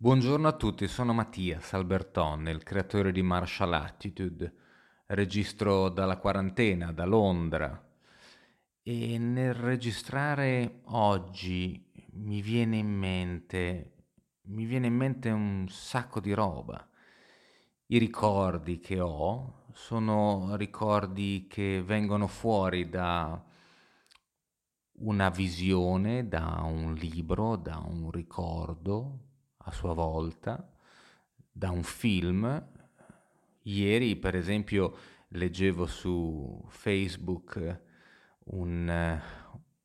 Buongiorno a tutti, sono Mattias Alberton, il creatore di Martial Attitude. Registro dalla quarantena, da Londra. E nel registrare oggi mi viene in mente, mi viene in mente un sacco di roba. I ricordi che ho sono ricordi che vengono fuori da una visione, da un libro, da un ricordo, a sua volta da un film. Ieri, per esempio, leggevo su Facebook un,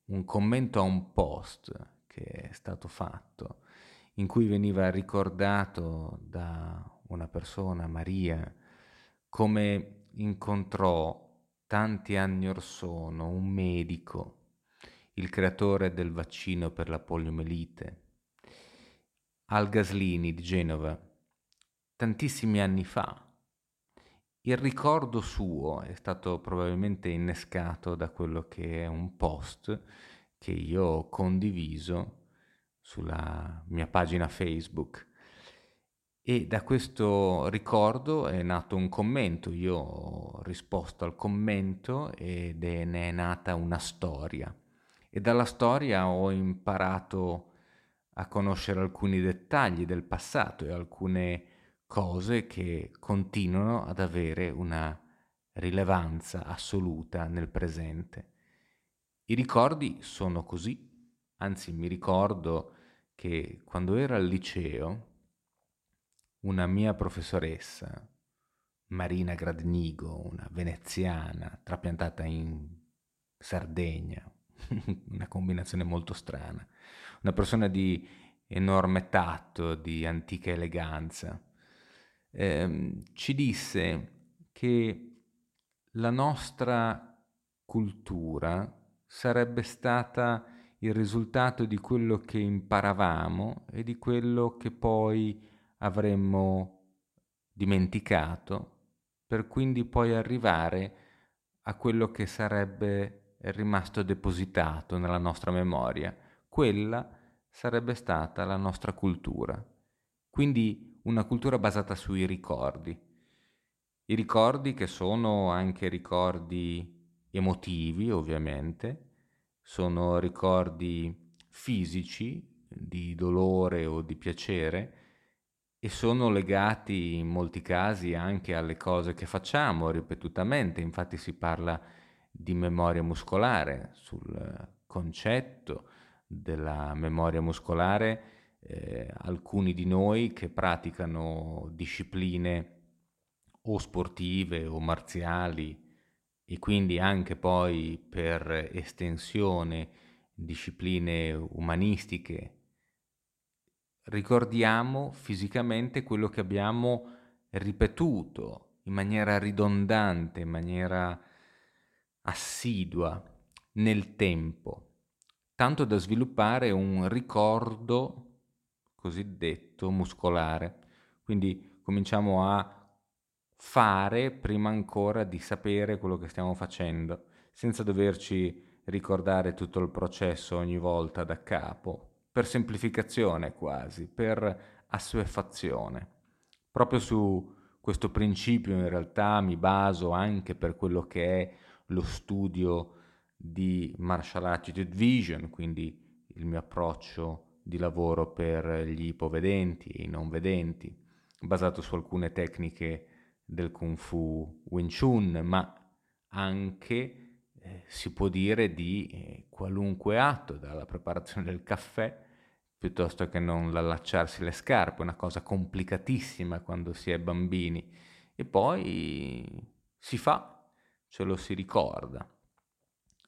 un commento a un post che è stato fatto in cui veniva ricordato da una persona, Maria, come incontrò tanti anni or sono un medico, il creatore del vaccino per la poliomelite, al Gaslini di Genova tantissimi anni fa. Il ricordo suo è stato probabilmente innescato da quello che è un post che io ho condiviso sulla mia pagina Facebook. E da questo ricordo è nato un commento, io ho risposto al commento ed è, ne è nata una storia. E dalla storia ho imparato a conoscere alcuni dettagli del passato e alcune cose che continuano ad avere una rilevanza assoluta nel presente. I ricordi sono così, anzi mi ricordo che quando ero al liceo una mia professoressa, Marina Gradnigo, una veneziana trapiantata in Sardegna, una combinazione molto strana, una persona di enorme tatto, di antica eleganza, eh, ci disse che la nostra cultura sarebbe stata il risultato di quello che imparavamo e di quello che poi avremmo dimenticato, per quindi poi arrivare a quello che sarebbe rimasto depositato nella nostra memoria quella sarebbe stata la nostra cultura. Quindi una cultura basata sui ricordi. I ricordi che sono anche ricordi emotivi, ovviamente, sono ricordi fisici di dolore o di piacere e sono legati in molti casi anche alle cose che facciamo ripetutamente, infatti si parla di memoria muscolare sul concetto della memoria muscolare, eh, alcuni di noi che praticano discipline o sportive o marziali e quindi anche poi per estensione discipline umanistiche, ricordiamo fisicamente quello che abbiamo ripetuto in maniera ridondante, in maniera assidua nel tempo tanto da sviluppare un ricordo cosiddetto muscolare. Quindi cominciamo a fare prima ancora di sapere quello che stiamo facendo, senza doverci ricordare tutto il processo ogni volta da capo, per semplificazione quasi, per assuefazione. Proprio su questo principio in realtà mi baso anche per quello che è lo studio di Martial Attitude Vision, quindi il mio approccio di lavoro per gli ipovedenti e i non vedenti, basato su alcune tecniche del Kung Fu Wing Chun, ma anche eh, si può dire di eh, qualunque atto, dalla preparazione del caffè piuttosto che non l'allacciarsi le scarpe, una cosa complicatissima quando si è bambini, e poi si fa, ce lo si ricorda.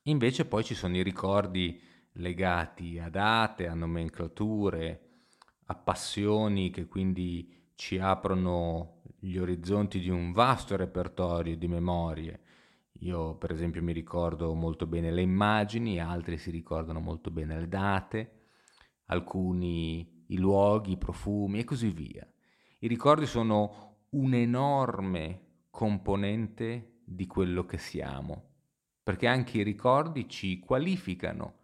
Invece poi ci sono i ricordi legati a date, a nomenclature, a passioni che quindi ci aprono gli orizzonti di un vasto repertorio di memorie. Io per esempio mi ricordo molto bene le immagini, altri si ricordano molto bene le date, alcuni i luoghi, i profumi e così via. I ricordi sono un'enorme componente di quello che siamo perché anche i ricordi ci qualificano,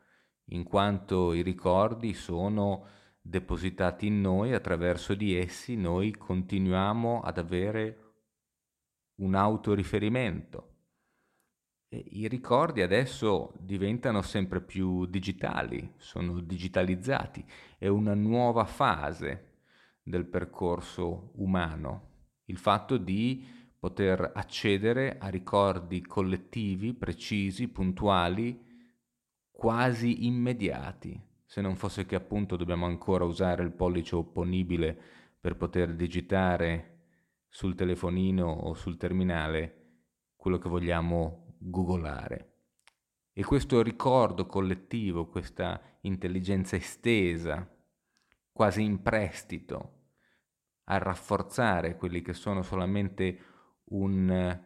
in quanto i ricordi sono depositati in noi, attraverso di essi noi continuiamo ad avere un autoriferimento. E I ricordi adesso diventano sempre più digitali, sono digitalizzati, è una nuova fase del percorso umano, il fatto di poter accedere a ricordi collettivi, precisi, puntuali, quasi immediati, se non fosse che appunto dobbiamo ancora usare il pollice opponibile per poter digitare sul telefonino o sul terminale quello che vogliamo googolare. E questo ricordo collettivo, questa intelligenza estesa, quasi in prestito, a rafforzare quelli che sono solamente un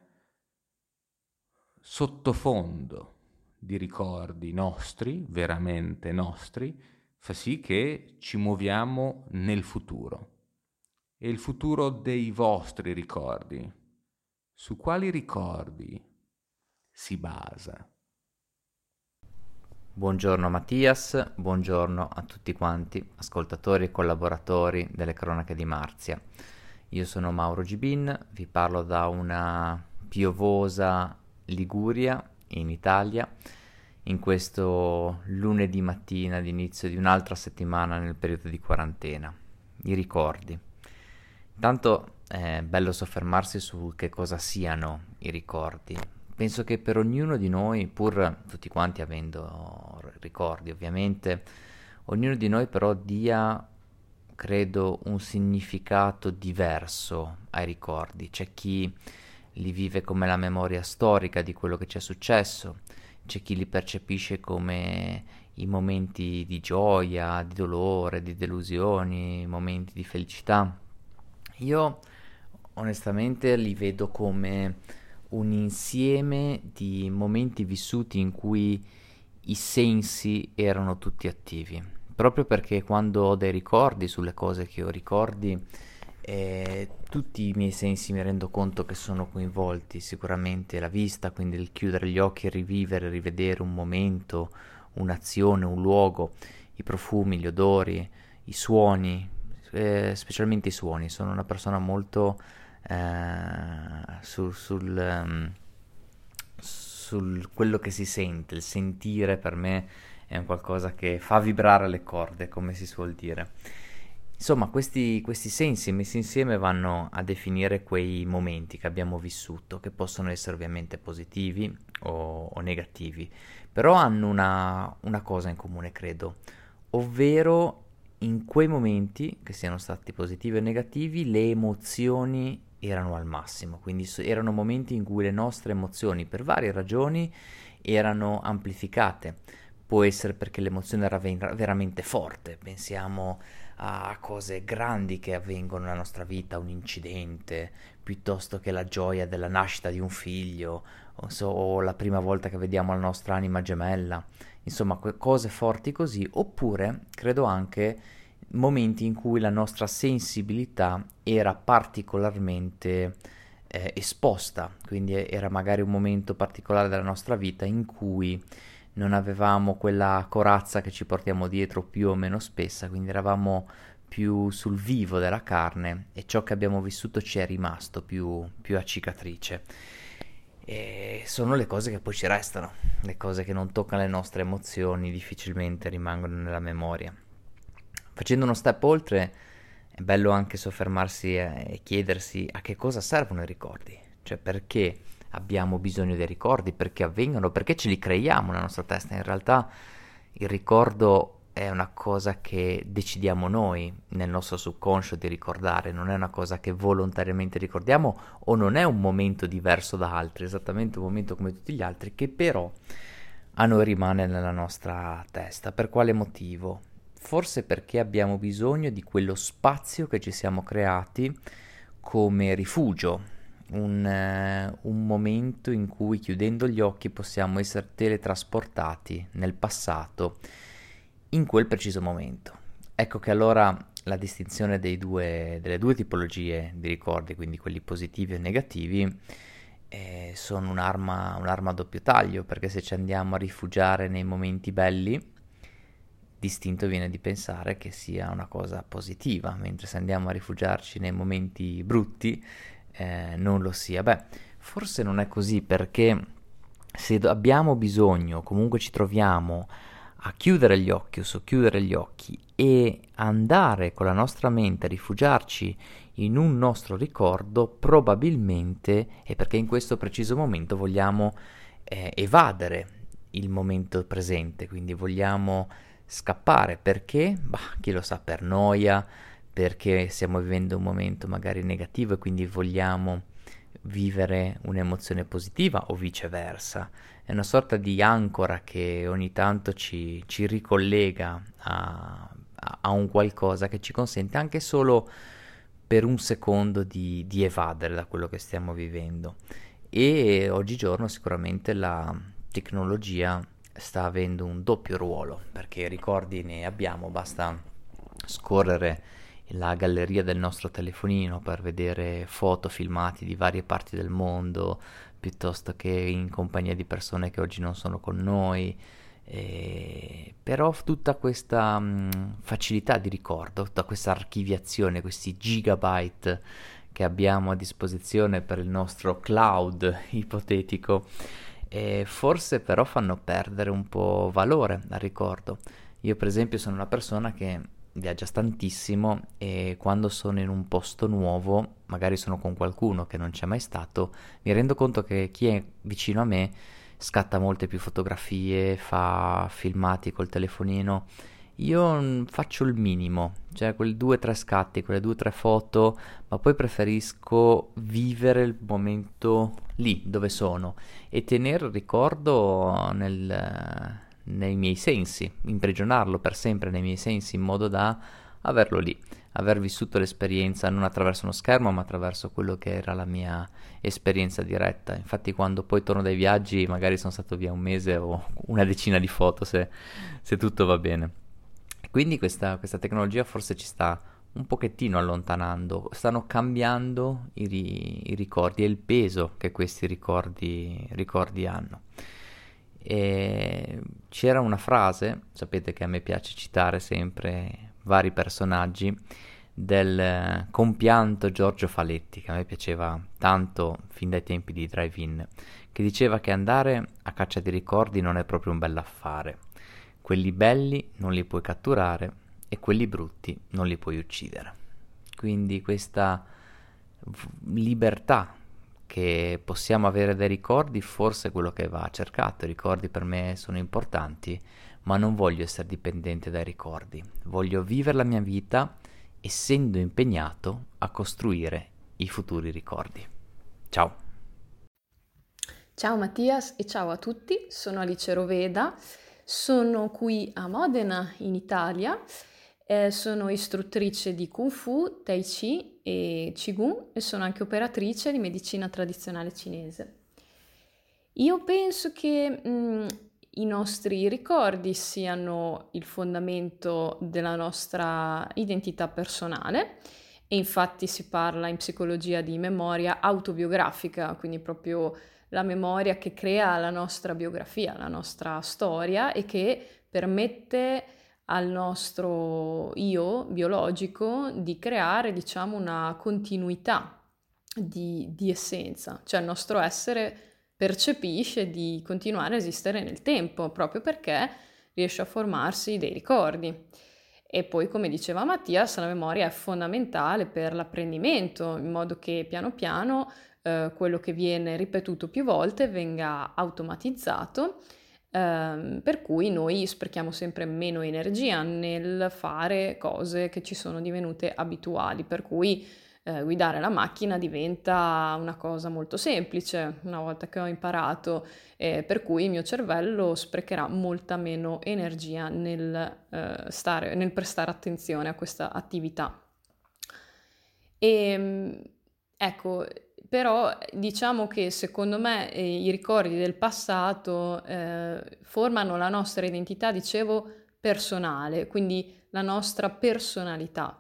sottofondo di ricordi nostri, veramente nostri, fa sì che ci muoviamo nel futuro e il futuro dei vostri ricordi. Su quali ricordi si basa? Buongiorno Mattias, buongiorno a tutti quanti, ascoltatori e collaboratori delle cronache di Marzia. Io sono Mauro Gibin, vi parlo da una piovosa Liguria in Italia in questo lunedì mattina d'inizio di un'altra settimana nel periodo di quarantena. I ricordi. Intanto è bello soffermarsi su che cosa siano i ricordi. Penso che per ognuno di noi, pur tutti quanti avendo ricordi ovviamente, ognuno di noi però dia, credo, un significato diverso ai ricordi. C'è chi li vive come la memoria storica di quello che ci è successo, c'è chi li percepisce come i momenti di gioia, di dolore, di delusioni, momenti di felicità. Io onestamente li vedo come un insieme di momenti vissuti in cui i sensi erano tutti attivi. Proprio perché quando ho dei ricordi sulle cose che ho ricordi, eh, tutti i miei sensi mi rendo conto che sono coinvolti. Sicuramente la vista, quindi il chiudere gli occhi rivivere, rivedere un momento, un'azione, un luogo, i profumi, gli odori, i suoni, eh, specialmente i suoni. Sono una persona molto eh, su, sul, um, sul quello che si sente, il sentire per me è un qualcosa che fa vibrare le corde, come si suol dire. Insomma, questi, questi, sensi messi insieme vanno a definire quei momenti che abbiamo vissuto, che possono essere ovviamente positivi o, o negativi, però hanno una, una cosa in comune, credo, ovvero in quei momenti, che siano stati positivi o negativi, le emozioni erano al massimo, quindi erano momenti in cui le nostre emozioni, per varie ragioni, erano amplificate. Può essere perché l'emozione era ver- veramente forte, pensiamo a cose grandi che avvengono nella nostra vita, un incidente, piuttosto che la gioia della nascita di un figlio, o, so, o la prima volta che vediamo la nostra anima gemella, insomma cose forti così, oppure credo anche momenti in cui la nostra sensibilità era particolarmente eh, esposta, quindi era magari un momento particolare della nostra vita in cui non avevamo quella corazza che ci portiamo dietro più o meno spessa, quindi eravamo più sul vivo della carne e ciò che abbiamo vissuto ci è rimasto più, più a cicatrice. E sono le cose che poi ci restano, le cose che non toccano le nostre emozioni difficilmente rimangono nella memoria. Facendo uno step oltre, è bello anche soffermarsi e chiedersi a che cosa servono i ricordi, cioè perché abbiamo bisogno dei ricordi, perché avvengono, perché ce li creiamo nella nostra testa. In realtà il ricordo è una cosa che decidiamo noi nel nostro subconscio di ricordare, non è una cosa che volontariamente ricordiamo o non è un momento diverso da altri, esattamente un momento come tutti gli altri che però a noi rimane nella nostra testa. Per quale motivo? Forse perché abbiamo bisogno di quello spazio che ci siamo creati come rifugio, un, uh, un momento in cui chiudendo gli occhi possiamo essere teletrasportati nel passato in quel preciso momento. Ecco che allora la distinzione due, delle due tipologie di ricordi, quindi quelli positivi e negativi, eh, sono un'arma, un'arma a doppio taglio, perché se ci andiamo a rifugiare nei momenti belli, distinto viene di pensare che sia una cosa positiva, mentre se andiamo a rifugiarci nei momenti brutti eh, non lo sia. Beh, forse non è così perché se abbiamo bisogno, comunque ci troviamo a chiudere gli occhi o socchiudere gli occhi e andare con la nostra mente a rifugiarci in un nostro ricordo, probabilmente è perché in questo preciso momento vogliamo eh, evadere il momento presente, quindi vogliamo scappare perché? Bah, chi lo sa, per noia, perché stiamo vivendo un momento magari negativo e quindi vogliamo vivere un'emozione positiva o viceversa. È una sorta di ancora che ogni tanto ci, ci ricollega a, a, un qualcosa che ci consente anche solo per un secondo di, di evadere da quello che stiamo vivendo. E oggigiorno sicuramente la tecnologia sta avendo un doppio ruolo, perché ricordi ne abbiamo, basta scorrere la galleria del nostro telefonino per vedere foto filmati di varie parti del mondo, piuttosto che in compagnia di persone che oggi non sono con noi. Eh, però tutta questa mh, facilità di ricordo, tutta questa archiviazione, questi gigabyte che abbiamo a disposizione per il nostro cloud ipotetico, eh, forse però fanno perdere un po' valore al ricordo. Io per esempio sono una persona che viaggia tantissimo e quando sono in un posto nuovo, magari sono con qualcuno che non c'è mai stato, mi rendo conto che chi è vicino a me scatta molte più fotografie, fa filmati col telefonino. Io faccio il minimo, cioè quei due o tre scatti, quelle due o tre foto, ma poi preferisco vivere il momento lì dove sono e tenere il ricordo nel, nei miei sensi, imprigionarlo per sempre nei miei sensi in modo da averlo lì, aver vissuto l'esperienza non attraverso uno schermo ma attraverso quello che era la mia esperienza diretta. Infatti quando poi torno dai viaggi magari sono stato via un mese o una decina di foto se, se tutto va bene. Quindi questa, questa, tecnologia forse ci sta un pochettino allontanando, stanno cambiando i, i ricordi e il peso che questi ricordi, ricordi hanno. E c'era una frase, sapete che a me piace citare sempre vari personaggi, del compianto Giorgio Faletti, che a me piaceva tanto fin dai tempi di Drive-In, che diceva che andare a caccia di ricordi non è proprio un bell'affare. Quelli belli non li puoi catturare e quelli brutti non li puoi uccidere. Quindi questa libertà che possiamo avere dei ricordi forse è quello che va cercato. I ricordi per me sono importanti, ma non voglio essere dipendente dai ricordi. Voglio vivere la mia vita essendo impegnato a costruire i futuri ricordi. Ciao! Ciao Mattias e ciao a tutti, sono Alice Roveda, sono qui a Modena in Italia eh, sono istruttrice di Kung Fu, Tai Chi e Qigong e sono anche operatrice di medicina tradizionale cinese. Io penso che mh, mm, i nostri ricordi siano il fondamento della nostra identità personale e infatti si parla in psicologia di memoria autobiografica, quindi proprio la memoria che crea la nostra biografia, la nostra storia e che permette al nostro io biologico di creare, diciamo, una continuità di, di essenza, cioè il nostro essere percepisce di continuare a esistere nel tempo, proprio perché riesce a formarsi dei ricordi. E poi, come diceva Mattias, la memoria è fondamentale per l'apprendimento, in modo che piano piano eh, quello che viene ripetuto più volte venga automatizzato ehm, per cui noi sprechiamo sempre meno energia nel fare cose che ci sono divenute abituali, per cui eh, guidare la macchina diventa una cosa molto semplice una volta che ho imparato, eh, per cui il mio cervello sprecherà molta meno energia nel, eh, stare, nel prestare attenzione a questa attività. E ehm, ecco, però diciamo che secondo me eh, i ricordi del passato eh, formano la nostra identità, dicevo, personale, quindi la nostra personalità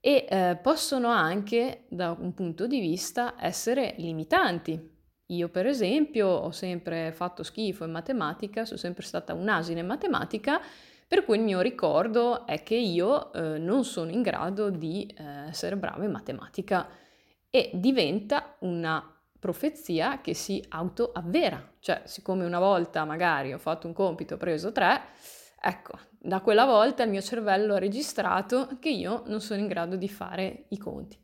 e eh, possono anche, da un punto di vista, essere limitanti. Io, per esempio, ho sempre fatto schifo in matematica, sono sempre stata un'asina in matematica Per cui il mio ricordo è che io eh, non sono in grado di eh, essere brava in matematica e diventa una profezia che si autoavvera. Cioè, siccome una volta magari ho fatto un compito, ho preso tre, ecco, da quella volta il mio cervello ha registrato che io non sono in grado di fare i conti.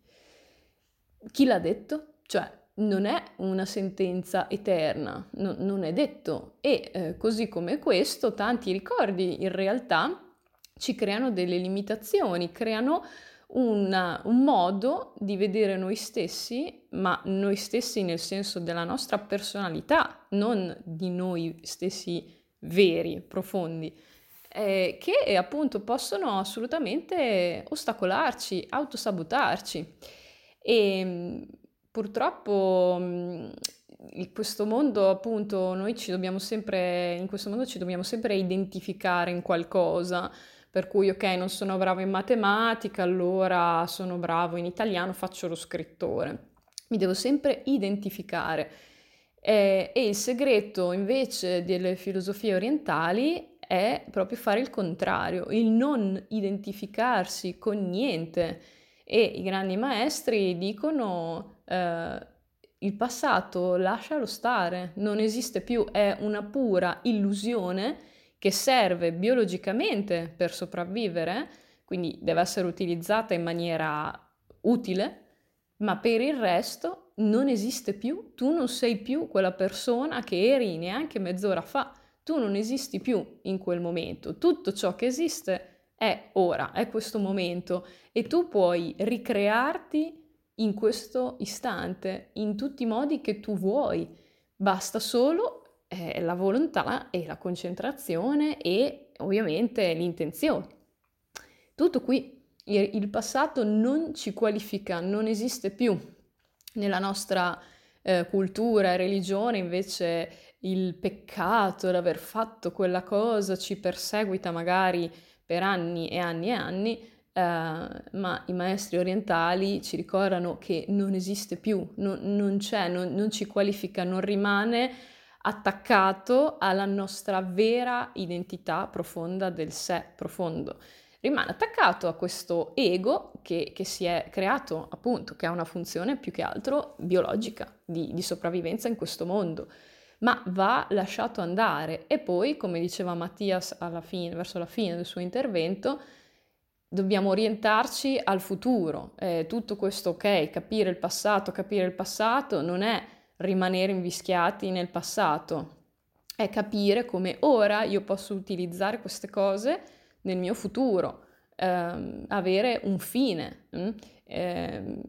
Chi l'ha detto? Cioè, non è una sentenza eterna, no, non è detto. E eh, così come questo, tanti ricordi in realtà ci creano delle limitazioni, creano una, un modo di vedere noi stessi, ma noi stessi nel senso della nostra personalità, non di noi stessi veri, profondi, eh, che appunto possono assolutamente ostacolarci, autosabotarci. E purtroppo in questo mondo, appunto, noi ci dobbiamo sempre, in questo mondo ci dobbiamo sempre identificare in qualcosa. Per cui, ok, non sono bravo in matematica, allora sono bravo in italiano, faccio lo scrittore. Mi devo sempre identificare. Eh, e il segreto invece delle filosofie orientali è proprio fare il contrario, il non identificarsi con niente. E i grandi maestri dicono eh, il passato lascialo stare, non esiste più, è una pura illusione che serve biologicamente per sopravvivere, quindi deve essere utilizzata in maniera utile, ma per il resto non esiste più, tu non sei più quella persona che eri neanche mezz'ora fa, tu non esisti più in quel momento, tutto ciò che esiste è ora, è questo momento e tu puoi ricrearti in questo istante, in tutti i modi che tu vuoi. Basta solo eh, la volontà e la concentrazione e ovviamente l'intenzione. Tutto qui. Il passato non ci qualifica, non esiste più. Nella nostra eh, cultura e religione invece il peccato l'aver fatto quella cosa ci perseguita magari per anni e anni e anni, Uh, ma i maestri orientali ci ricordano che non esiste più, non, non c'è, non, non, ci qualifica, non rimane attaccato alla nostra vera identità profonda del sé profondo. Rimane attaccato a questo ego che, che si è creato, appunto, che ha una funzione più che altro biologica, di, di sopravvivenza in questo mondo ma va lasciato andare. E poi, come diceva Mattias fine, verso la fine del suo intervento, dobbiamo orientarci al futuro. Eh, tutto questo, ok, capire il passato, capire il passato non è rimanere invischiati nel passato, è capire come ora io posso utilizzare queste cose nel mio futuro, ehm, avere un fine. Eh,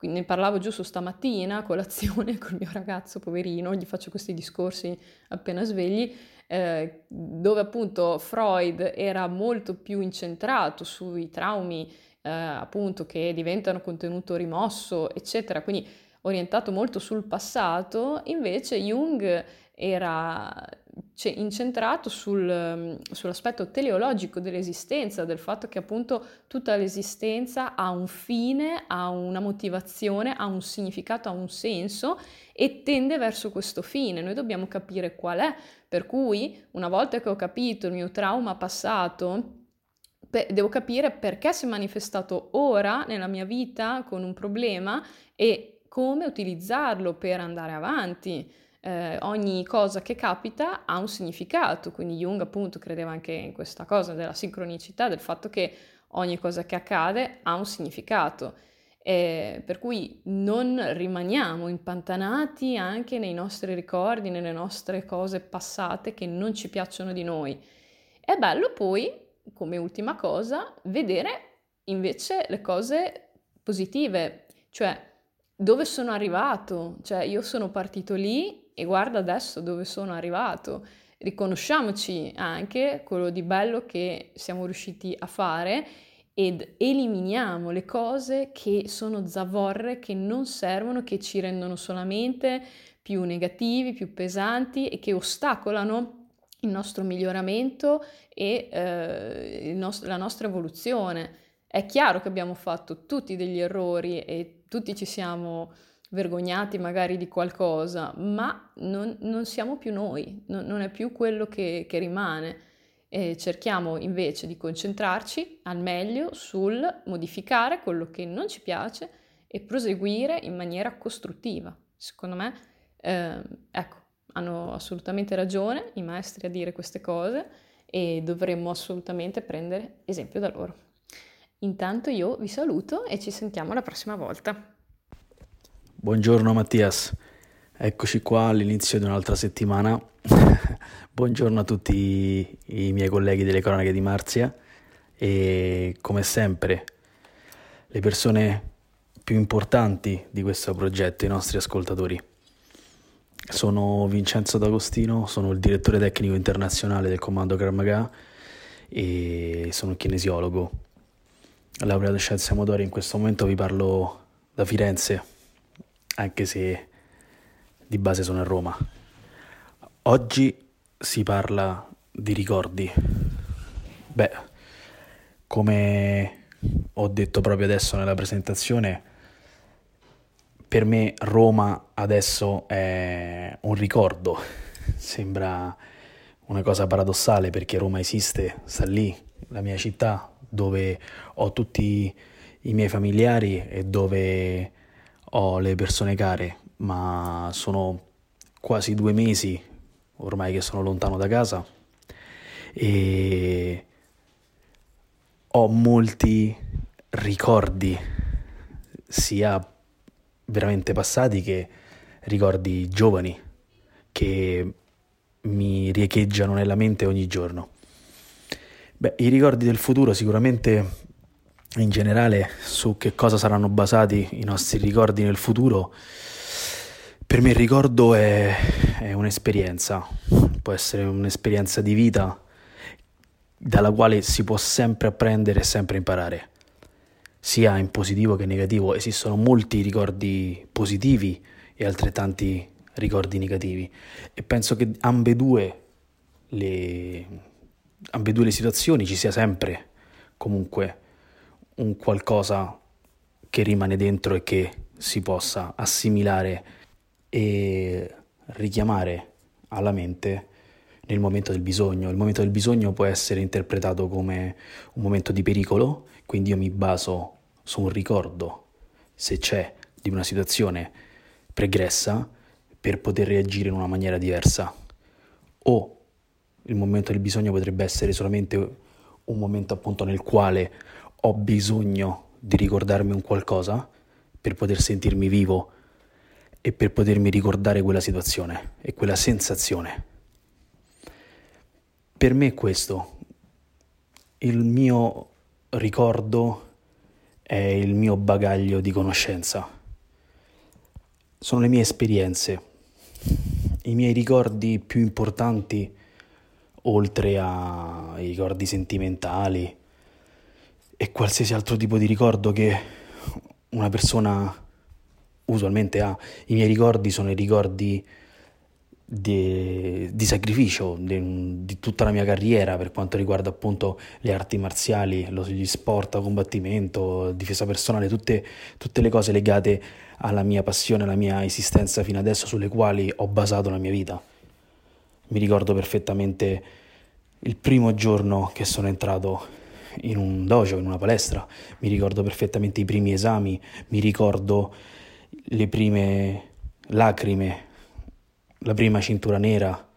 ne parlavo giusto stamattina a colazione col mio ragazzo, poverino, gli faccio questi discorsi appena svegli eh, dove appunto Freud era molto più incentrato sui traumi eh, appunto che diventano contenuto rimosso, eccetera, quindi orientato molto sul passato, invece Jung era cioè, incentrato sul, sull'aspetto teleologico dell'esistenza, del fatto che appunto tutta l'esistenza ha un fine, ha una motivazione, ha un significato, ha un senso e tende verso questo fine. Noi dobbiamo capire qual è, per cui una volta che ho capito il mio trauma passato, devo capire perché si è manifestato ora nella mia vita con un problema e come utilizzarlo per andare avanti. Eh, ogni cosa che capita ha un significato, quindi Jung appunto credeva anche in questa cosa della sincronicità, del fatto che ogni cosa che accade ha un significato. Eh, per cui non rimaniamo impantanati anche nei nostri ricordi, nelle nostre cose passate che non ci piacciono di noi. È bello poi, come ultima cosa, vedere invece le cose positive, cioè dove sono arrivato, cioè io sono partito lì e guarda adesso dove sono arrivato. Riconosciamoci anche quello di bello che siamo riusciti a fare ed eliminiamo le cose che sono zavorre, che non servono, che ci rendono solamente più negativi, più pesanti e che ostacolano il nostro miglioramento e eh, nost- la nostra evoluzione. È chiaro che abbiamo fatto tutti degli errori e tutti ci siamo vergognati magari di qualcosa, ma non, non siamo più noi, non, non è più quello che, che rimane e cerchiamo invece di concentrarci al meglio sul modificare quello che non ci piace e proseguire in maniera costruttiva. Secondo me, eh, ecco, hanno assolutamente ragione i maestri a dire queste cose e dovremmo assolutamente prendere esempio da loro. Intanto io vi saluto e ci sentiamo la prossima volta. Buongiorno Mattias, eccoci qua all'inizio di un'altra settimana. Buongiorno a tutti i miei colleghi delle cronache di Marzia e come sempre le persone più importanti di questo progetto, i nostri ascoltatori. Sono Vincenzo D'Agostino, sono il direttore tecnico internazionale del comando Karmaga e sono un kinesiologo. Laureato in scienze motorie, in questo momento vi parlo da Firenze, anche se di base sono a Roma. Oggi si parla di ricordi. Beh, come ho detto proprio adesso nella presentazione, per me Roma adesso è un ricordo. Sembra una cosa paradossale perché Roma esiste, sta lì, la mia città, dove ho tutti i miei familiari e dove ho le persone care, ma sono quasi due mesi ormai che sono lontano da casa e ho molti ricordi sia veramente passati che ricordi giovani che mi riecheggiano nella mente ogni giorno. Beh, i ricordi del futuro sicuramente in generale su che cosa saranno basati i nostri ricordi nel futuro. Per me il ricordo è, è un'esperienza, può essere un'esperienza di vita dalla quale si può sempre apprendere e sempre imparare sia in positivo che in negativo. Esistono molti ricordi positivi e altrettanti ricordi negativi e penso che ambedue le, ambedue le situazioni ci sia sempre comunque un qualcosa che rimane dentro e che si possa assimilare e richiamare alla mente nel momento del bisogno. Il momento del bisogno può essere interpretato come un momento di pericolo, quindi io mi baso su un ricordo, se c'è, di una situazione pregressa per poter reagire in una maniera diversa. O il momento del bisogno potrebbe essere solamente un momento appunto nel quale ho bisogno di ricordarmi un qualcosa per poter sentirmi vivo e per potermi ricordare quella situazione e quella sensazione. Per me è questo. Il mio ricordo è il mio bagaglio di conoscenza. Sono le mie esperienze, i miei ricordi più importanti, oltre ai ricordi sentimentali e qualsiasi altro tipo di ricordo che una persona usualmente ha. I miei ricordi sono i ricordi di, di sacrificio di, di, tutta la mia carriera per quanto riguarda appunto le arti marziali, lo, gli sport combattimento, difesa personale, tutte, tutte le cose legate alla mia passione, alla mia esistenza fino adesso sulle quali ho basato la mia vita. Mi ricordo perfettamente il primo giorno che sono entrato in un dojo, in una palestra, mi ricordo perfettamente i primi esami, mi ricordo le prime lacrime la prima cintura nera.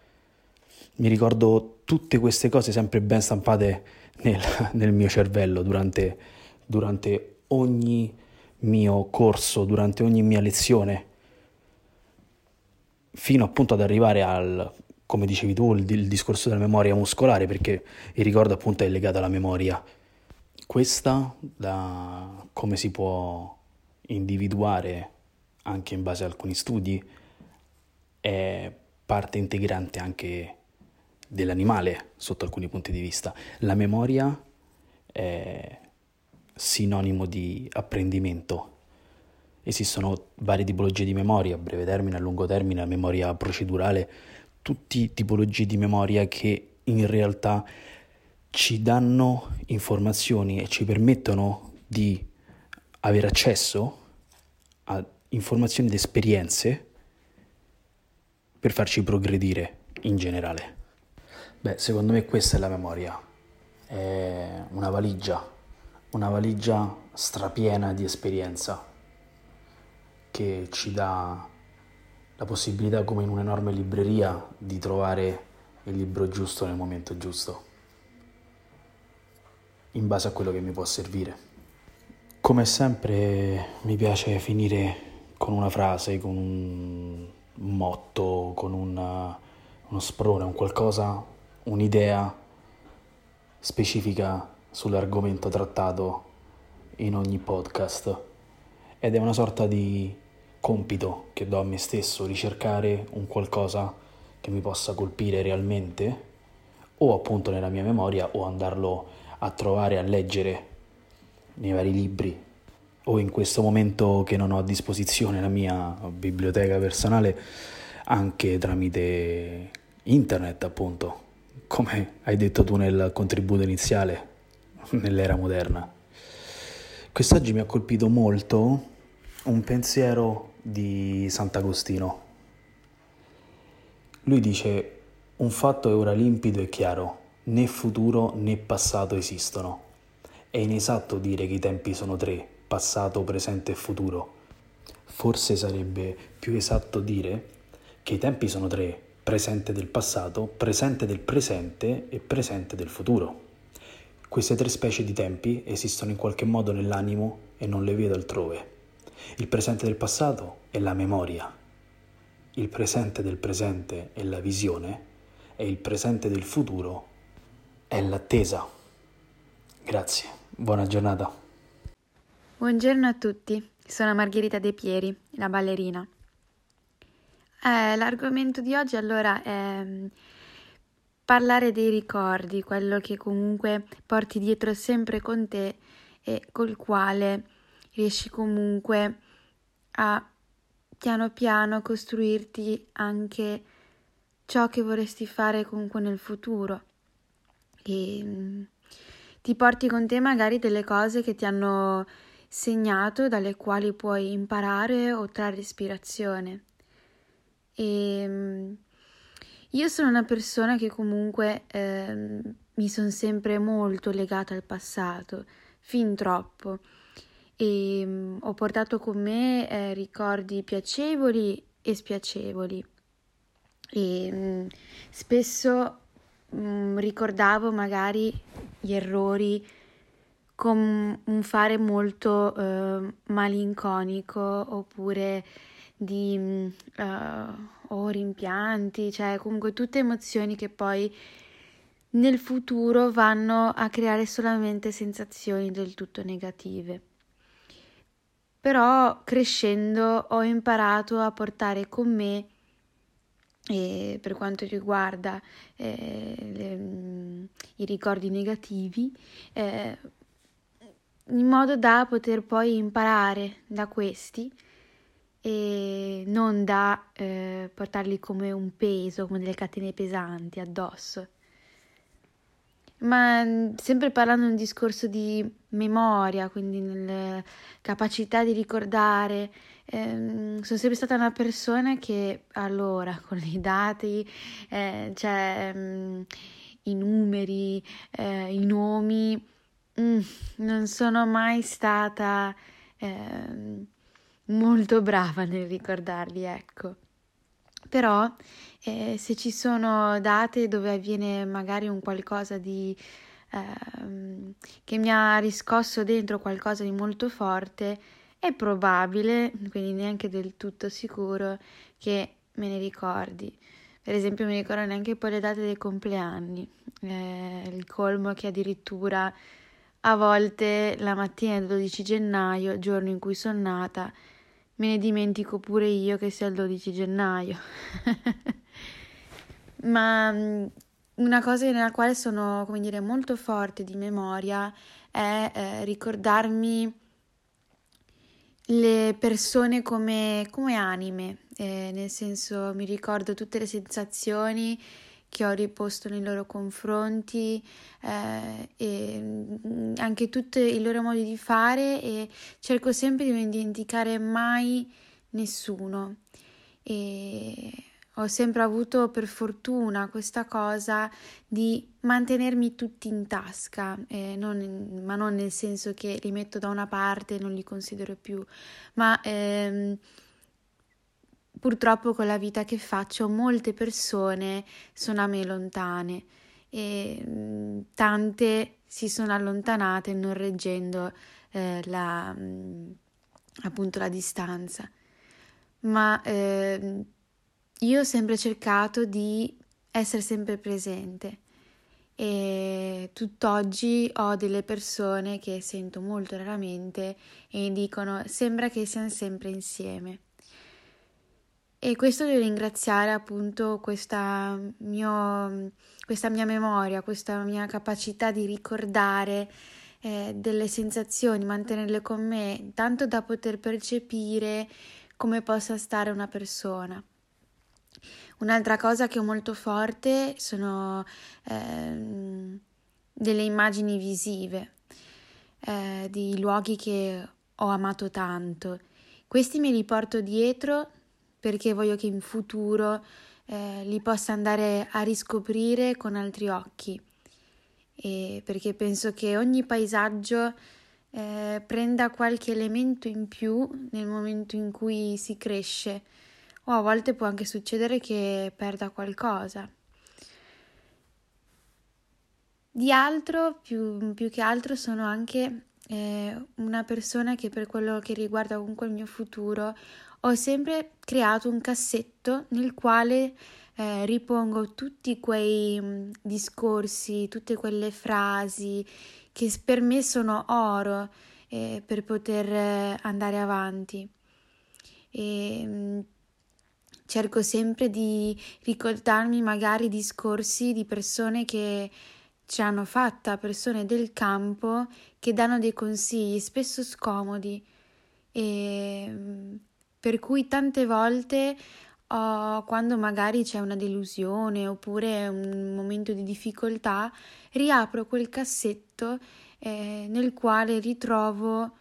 Mi ricordo tutte queste cose sempre ben stampate nel, nel mio cervello durante, durante ogni mio corso, durante ogni mia lezione, fino appunto ad arrivare al, come dicevi tu, il, il, discorso della memoria muscolare, perché il ricordo appunto è legato alla memoria. Questa, da come si può individuare anche in base a alcuni studi, è parte integrante anche dell'animale sotto alcuni punti di vista. La memoria è sinonimo di apprendimento. Esistono varie tipologie di memoria, a breve termine, a lungo termine, a memoria procedurale, tutte tipologie di memoria che in realtà ci danno informazioni e ci permettono di avere accesso a informazioni ed esperienze per farci progredire in generale. Beh, secondo me questa è la memoria. È una valigia, una valigia strapiena di esperienza che ci dà la possibilità, come in un'enorme libreria, di trovare il libro giusto nel momento giusto, in base a quello che mi può servire. Come sempre mi piace finire con una frase, con un motto, con una, uno sprone, un qualcosa, un'idea specifica sull'argomento trattato in ogni podcast ed è una sorta di compito che do a me stesso, ricercare un qualcosa che mi possa colpire realmente, o appunto nella mia memoria, o andarlo a trovare, a leggere nei vari libri, o in questo momento che non ho a disposizione la mia biblioteca personale, anche tramite internet appunto, come hai detto tu nel contributo iniziale, nell'era moderna. Quest'oggi mi ha colpito molto un pensiero di Sant'Agostino. Lui dice, un fatto è ora limpido e chiaro, né futuro né passato esistono. È inesatto dire che i tempi sono tre, passato, presente e futuro. Forse sarebbe più esatto dire che i tempi sono tre, presente del passato, presente del presente e presente del futuro. Queste tre specie di tempi esistono in qualche modo nell'animo e non le vedo altrove. Il presente del passato è la memoria, il presente del presente è la visione e il presente del futuro è l'attesa. Grazie, buona giornata. Buongiorno a tutti, sono Margherita De Pieri, la ballerina. Eh, l'argomento di oggi allora è mm, parlare dei ricordi, quello che comunque porti dietro sempre con te e col quale riesci comunque a piano piano costruirti anche ciò che vorresti fare comunque nel futuro. E mm, ti porti con te magari delle cose che ti hanno segnato dalle quali puoi imparare o trarre ispirazione. E mm, io sono una persona che comunque eh, mi sono sempre molto legata al passato fin troppo e um, ho portato con me eh, ricordi piacevoli e spiacevoli. E um, spesso um, ricordavo magari gli errori con un fare molto uh, malinconico oppure di uh, o rimpianti, cioè comunque tutte emozioni che poi nel futuro vanno a creare solamente sensazioni del tutto negative però crescendo ho imparato a portare con me e per quanto riguarda eh, le, mm, i ricordi negativi, eh, in modo da poter poi imparare da questi e non da eh, portarli come un peso, come delle catene pesanti addosso ma mm, sempre parlando di un discorso di memoria, quindi nella capacità di ricordare. Ehm, sono sempre stata una persona che allora con i dati, eh, cioè mm, i numeri, eh, i nomi, mm, non sono mai stata eh, molto brava nel ricordarli, ecco. Però eh, se ci sono date dove avviene magari un qualcosa di ehm, che mi ha riscosso dentro qualcosa di molto forte, è probabile, quindi neanche del tutto sicuro, che me ne ricordi. Per esempio, mi ricordo neanche poi le date dei compleanni. Eh, il colmo che addirittura a volte la mattina del 12 gennaio, giorno in cui sono nata, me ne dimentico pure io che sia il 12 gennaio. Ma mm, una cosa nella quale sono, come dire, molto forte di memoria è eh, ricordarmi le persone come, come anime, eh, nel senso mi ricordo tutte le sensazioni che ho riposto nei loro confronti eh, e mm, anche tutti i loro modi di fare e cerco sempre di non dimenticare mai nessuno. E ho sempre avuto per fortuna questa cosa di mantenermi tutti in tasca, eh, non, ma non nel senso che li metto da una parte e non li considero più, ma ehm, purtroppo con la vita che faccio molte persone sono a me lontane e mm, tante si sono allontanate non reggendo eh, la, mm, appunto la distanza. Ma eh, io ho sempre cercato di essere sempre presente e tutt'oggi ho delle persone che sento molto raramente e mi dicono sembra che siamo sempre insieme. E questo devo ringraziare appunto questa, mio, questa mia memoria, questa mia capacità di ricordare eh, delle sensazioni, mantenerle con me, tanto da poter percepire come possa stare una persona. Un'altra cosa che ho molto forte sono eh, delle immagini visive eh, di luoghi che ho amato tanto. Questi me li porto dietro perché voglio che in futuro eh, li possa andare a riscoprire con altri occhi e perché penso che ogni paesaggio eh, prenda qualche elemento in più nel momento in cui si cresce o a volte può anche succedere che perda qualcosa. Di altro, più, più che altro, sono anche eh, una persona che per quello che riguarda comunque il mio futuro ho sempre creato un cassetto nel quale eh, ripongo tutti quei mm, discorsi, tutte quelle frasi che per me sono oro eh, per poter eh, andare avanti. E, mm, cerco sempre di ricordarmi magari discorsi di persone che ci hanno fatta, persone del campo che danno dei consigli spesso scomodi e mm, per cui tante volte oh, quando magari c'è una delusione oppure un momento di difficoltà, riapro quel cassetto eh, nel quale ritrovo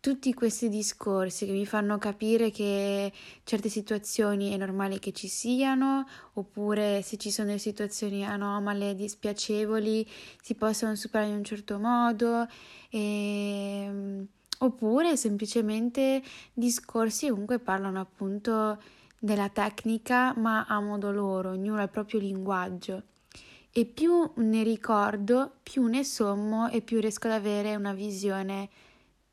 tutti questi discorsi che mi fanno capire che certe situazioni è normale che ci siano, oppure se ci sono situazioni anomale, dispiacevoli, si possono superare in un certo modo. E ehm, oppure semplicemente discorsi comunque parlano appunto della tecnica ma a modo loro, ognuno ha il proprio linguaggio e più ne ricordo, più ne sommo e più riesco ad avere una visione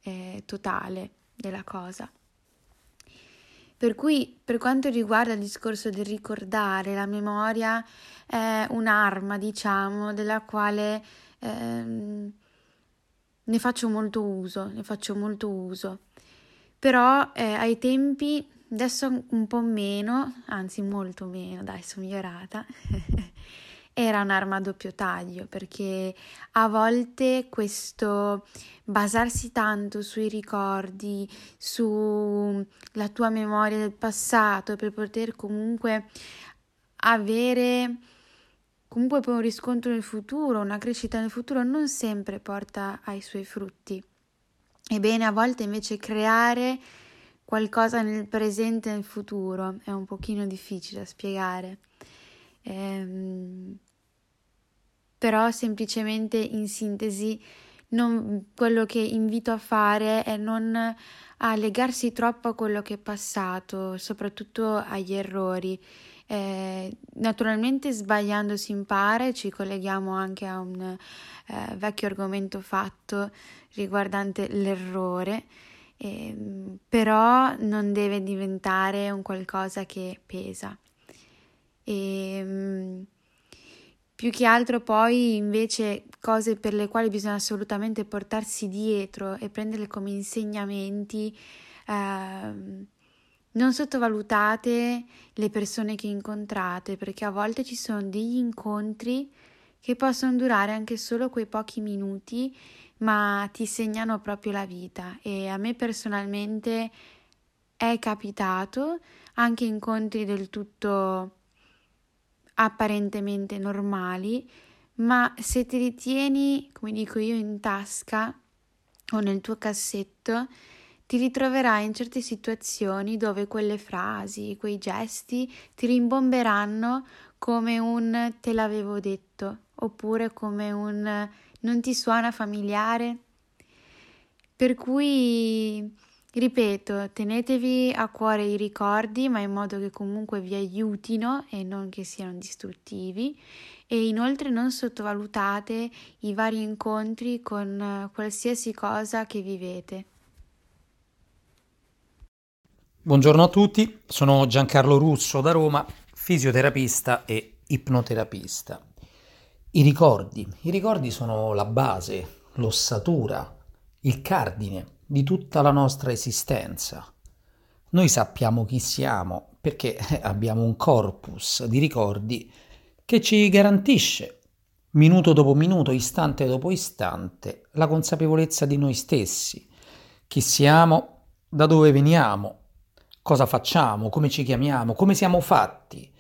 eh, totale della cosa. Per cui, per quanto riguarda il discorso del ricordare, la memoria è un'arma, diciamo, della quale ehm, ne faccio molto uso, ne faccio molto uso. Però eh, ai tempi, adesso un po' meno, anzi molto meno, dai, sono migliorata, era un'arma a doppio taglio perché a volte questo basarsi tanto sui ricordi, sulla tua memoria del passato per poter comunque avere comunque poi un riscontro nel futuro, una crescita nel futuro non sempre porta ai suoi frutti. Ebbene, a volte invece creare qualcosa nel presente e nel futuro è un pochino difficile da spiegare. Ehm, però semplicemente in sintesi non, quello che invito a fare è non a legarsi troppo a quello che è passato, soprattutto agli errori eh, naturalmente sbagliando si impara ci colleghiamo anche a un eh, vecchio argomento fatto riguardante l'errore, eh, però non deve diventare un qualcosa che pesa. E, ehm, più che altro poi invece cose per le quali bisogna assolutamente portarsi dietro e prenderle come insegnamenti. Eh, non sottovalutate le persone che incontrate perché a volte ci sono degli incontri che possono durare anche solo quei pochi minuti, ma ti segnano proprio la vita. E a me personalmente è capitato anche incontri del tutto apparentemente normali, ma se ti ritieni, come dico io, in tasca o nel tuo cassetto, ti ritroverai in certe situazioni dove quelle frasi, quei gesti ti rimbomberanno come un te l'avevo detto, oppure come un non ti suona familiare. Per cui, ripeto, tenetevi a cuore i ricordi, ma in modo che comunque vi aiutino e non che siano distruttivi e inoltre non sottovalutate i vari incontri con qualsiasi cosa che vivete. Buongiorno a tutti, sono Giancarlo Russo da Roma, fisioterapista e ipnoterapista. I ricordi, i ricordi sono la base, l'ossatura, il cardine di tutta la nostra esistenza. Noi sappiamo chi siamo perché abbiamo un corpus di ricordi che ci garantisce, minuto dopo minuto, istante dopo istante, la consapevolezza di noi stessi, chi siamo, da dove veniamo, cosa facciamo, come ci chiamiamo, come siamo fatti.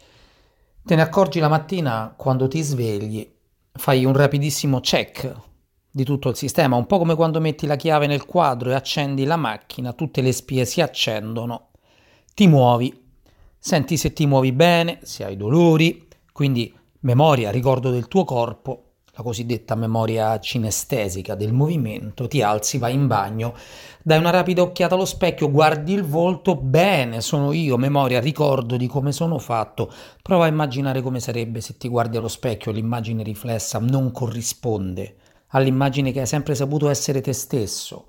Te ne accorgi la mattina quando ti svegli, fai un rapidissimo check di tutto il sistema, un po' come quando metti la chiave nel quadro e accendi la macchina, tutte le spie si accendono, ti muovi, senti se ti muovi bene, se hai dolori, quindi memoria, ricordo del tuo corpo, la cosiddetta memoria cinestesica del movimento, ti alzi, vai in bagno, dai una rapida occhiata allo specchio, guardi il volto, bene, sono io, memoria, ricordo di come sono fatto, prova a immaginare come sarebbe se ti guardi allo specchio e l'immagine riflessa non corrisponde all'immagine che hai sempre saputo essere te stesso.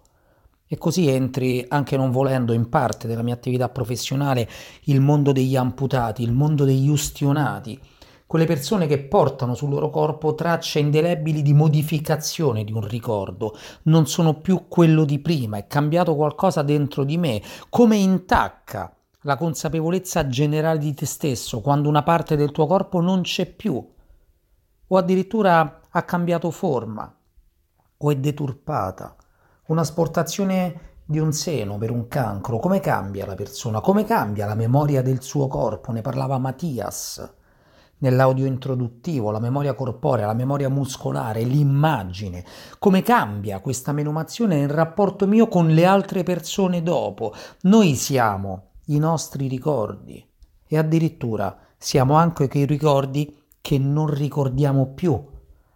E così entri, anche non volendo, in parte della mia attività professionale, il mondo degli amputati, il mondo degli ustionati, quelle persone che portano sul loro corpo tracce indelebili di modificazione di un ricordo. Non sono più quello di prima, è cambiato qualcosa dentro di me, come intacca la consapevolezza generale di te stesso quando una parte del tuo corpo non c'è più, o addirittura ha cambiato forma, o è deturpata. Un'asportazione di un seno per un cancro, come cambia la persona? Come cambia la memoria del suo corpo? Ne parlava Mattias nell'audio introduttivo, la memoria corporea, la memoria muscolare, l'immagine, come cambia questa menomazione nel rapporto mio con le altre persone dopo. Noi siamo i nostri ricordi e addirittura siamo anche quei ricordi che non ricordiamo più,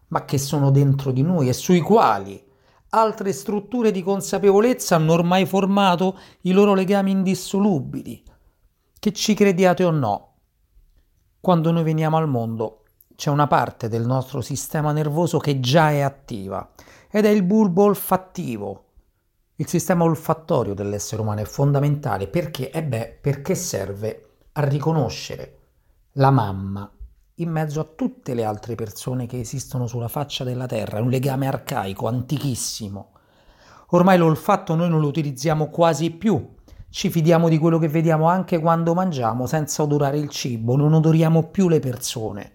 ma che sono dentro di noi e sui quali altre strutture di consapevolezza hanno ormai formato i loro legami indissolubili. Che ci crediate o no, quando noi veniamo al mondo c'è una parte del nostro sistema nervoso che già è attiva ed è il bulbo olfattivo. Il sistema olfattorio dell'essere umano è fondamentale perché, eh beh, perché serve a riconoscere la mamma in mezzo a tutte le altre persone che esistono sulla faccia della Terra, è un legame arcaico, antichissimo. Ormai l'olfatto noi non lo utilizziamo quasi più ci fidiamo di quello che vediamo anche quando mangiamo senza odorare il cibo, non odoriamo più le persone.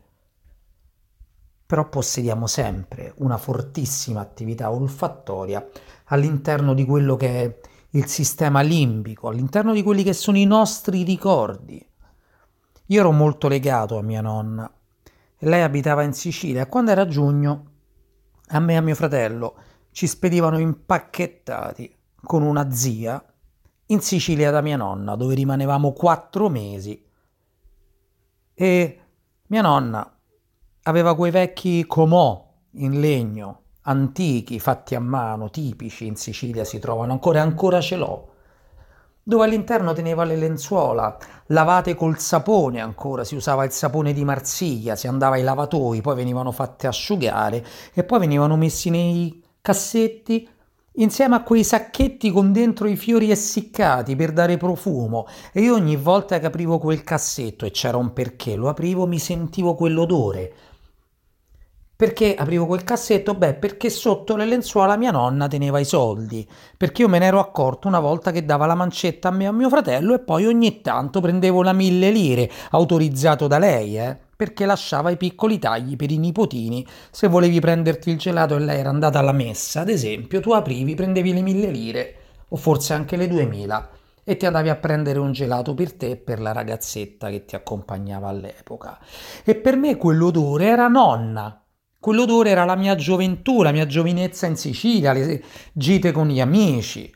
Però possediamo sempre una fortissima attività olfattoria all'interno di quello che è il sistema limbico, all'interno di quelli che sono i nostri ricordi. Io ero molto legato a mia nonna lei abitava in Sicilia quando era giugno a me e a mio fratello ci spedivano impacchettati con una zia in Sicilia da mia nonna, dove rimanevamo quattro mesi. E mia nonna aveva quei vecchi comò in legno, antichi, fatti a mano, tipici in Sicilia si trovano ancora ancora ce l'ho dove all'interno teneva le lenzuola, lavate col sapone ancora, si usava il sapone di Marsiglia, si andava ai lavatoi, poi venivano fatte asciugare e poi venivano messi nei cassetti insieme a quei sacchetti con dentro i fiori essiccati per dare profumo. E io ogni volta che aprivo quel cassetto e c'era un perché lo aprivo mi sentivo quell'odore. Perché aprivo quel cassetto? Beh, perché sotto le lenzuola mia nonna teneva i soldi, perché io me ne ero accorto una volta che dava la mancetta a me e a mio fratello e poi ogni tanto prendevo la mille lire, autorizzato da lei, eh, perché lasciava i piccoli tagli per i nipotini. Se volevi prenderti il gelato e lei era andata alla messa, ad esempio, tu aprivi, prendevi le mille lire, o forse anche le duemila, e ti andavi a prendere un gelato per te e per la ragazzetta che ti accompagnava all'epoca. E per me quell'odore era nonna Quell'odore era la mia gioventù, la mia giovinezza in Sicilia, le gite con gli amici.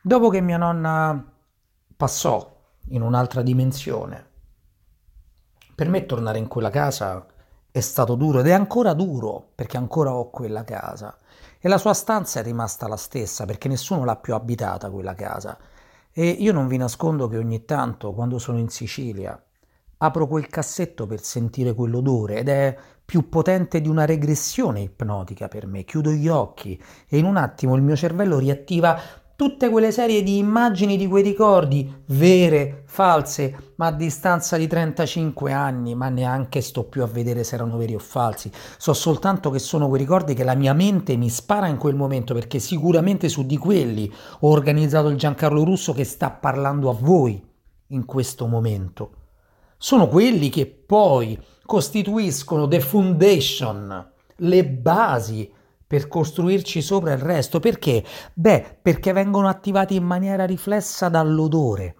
Dopo che mia nonna passò in un'altra dimensione, per me tornare in quella casa è stato duro ed è ancora duro perché ancora ho quella casa e la sua stanza è rimasta la stessa perché nessuno l'ha più abitata quella casa. E io non vi nascondo che ogni tanto, quando sono in Sicilia, apro quel cassetto per sentire quell'odore ed è più potente di una regressione ipnotica per me. Chiudo gli occhi e in un attimo il mio cervello riattiva tutte quelle serie di immagini di quei ricordi, vere, false, ma a distanza di 35 anni, ma neanche sto più a vedere se erano veri o falsi. So soltanto che sono quei ricordi che la mia mente mi spara in quel momento, perché sicuramente su di quelli ho organizzato il Giancarlo Russo che sta parlando a voi in questo momento. Sono quelli che poi costituiscono the foundation, le basi per costruirci sopra il resto. Perché? Beh, perché vengono attivati in maniera riflessa dall'odore.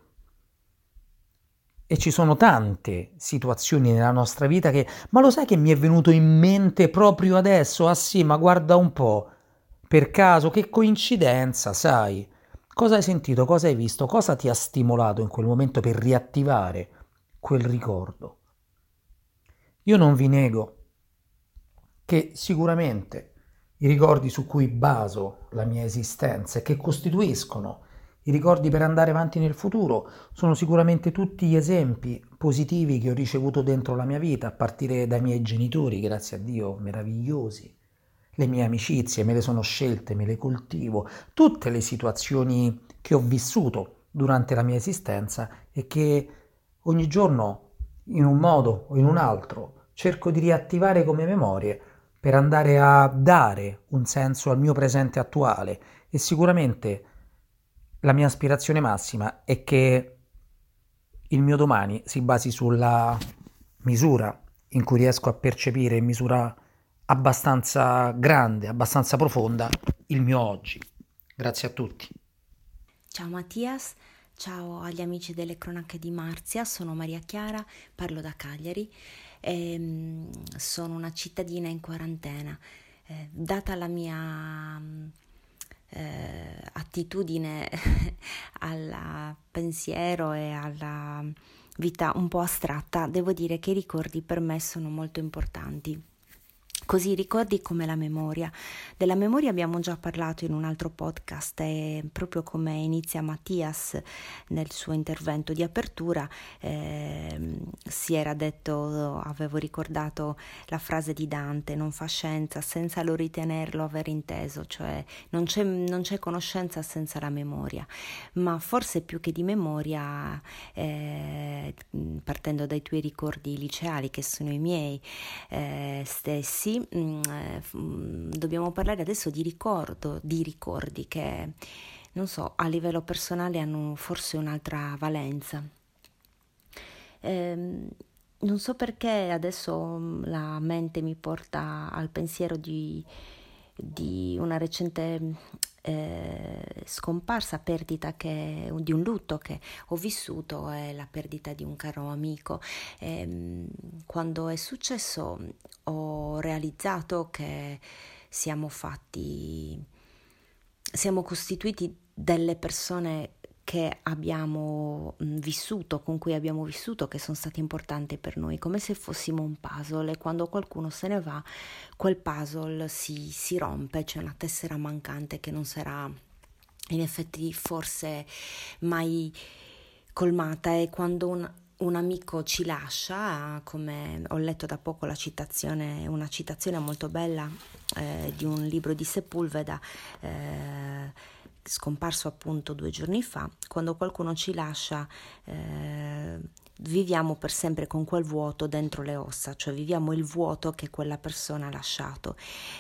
E ci sono tante situazioni nella nostra vita che, ma lo sai che mi è venuto in mente proprio adesso? Ah sì, ma guarda un po'. Per caso, che coincidenza, sai? Cosa hai sentito? Cosa hai visto? Cosa ti ha stimolato in quel momento per riattivare quel ricordo? Io non vi nego che sicuramente i ricordi su cui baso la mia esistenza e che costituiscono i ricordi per andare avanti nel futuro sono sicuramente tutti gli esempi positivi che ho ricevuto dentro la mia vita, a partire dai miei genitori, grazie a Dio, meravigliosi. Le mie amicizie me le sono scelte, me le coltivo, tutte le situazioni che ho vissuto durante la mia esistenza e che ogni giorno, in un modo o in un altro, cerco di riattivare come memorie per andare a dare un senso al mio presente attuale e sicuramente la mia aspirazione massima è che il mio domani si basi sulla misura in cui riesco a percepire in misura abbastanza grande, abbastanza profonda il mio oggi. Grazie a tutti. Ciao Mattias, ciao agli amici delle cronache di Marzia, sono Maria Chiara, parlo da Cagliari e sono una cittadina in quarantena. Eh, data la mia eh, attitudine al pensiero e alla vita un po' astratta, devo dire che i ricordi per me sono molto importanti. Così ricordi come la memoria. Della memoria abbiamo già parlato in un altro podcast e proprio come inizia Mattias nel suo intervento di apertura eh, si era detto, avevo ricordato la frase di Dante, non fa scienza senza lo ritenerlo aver inteso, cioè non c'è, non c'è conoscenza senza la memoria, ma forse più che di memoria, eh, partendo dai tuoi ricordi liceali che sono i miei eh, stessi, mh, mm, eh, mm, dobbiamo parlare adesso di ricordo, di ricordi che, non so, a livello personale hanno forse un'altra valenza. Eh, non so perché adesso mm, la mente mi porta al pensiero di, di una recente eh, scomparsa, perdita che, di un lutto che ho vissuto è la perdita di un caro amico. E, ehm, quando è successo ho realizzato che siamo fatti, siamo costituiti delle persone che abbiamo vissuto, con cui abbiamo vissuto, che sono stati importanti per noi, come se fossimo un puzzle. E quando qualcuno se ne va, quel puzzle si, si rompe, c'è una tessera mancante che non sarà in effetti forse mai colmata. E quando un, un amico ci lascia, come ho letto da poco la citazione, una citazione molto bella eh, di un libro di Sepulveda, eh, scomparso appunto due giorni fa, quando qualcuno ci lascia, eh, viviamo per sempre con quel vuoto dentro le ossa, cioè viviamo il vuoto che quella persona ha lasciato.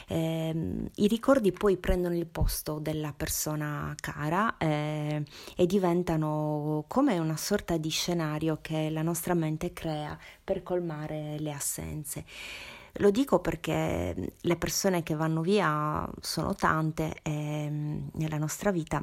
Eh, I ricordi poi prendono il posto della persona cara eh, e diventano come una sorta di scenario che la nostra mente crea per colmare le assenze. Lo dico perché le persone che vanno via sono tante e, nella nostra vita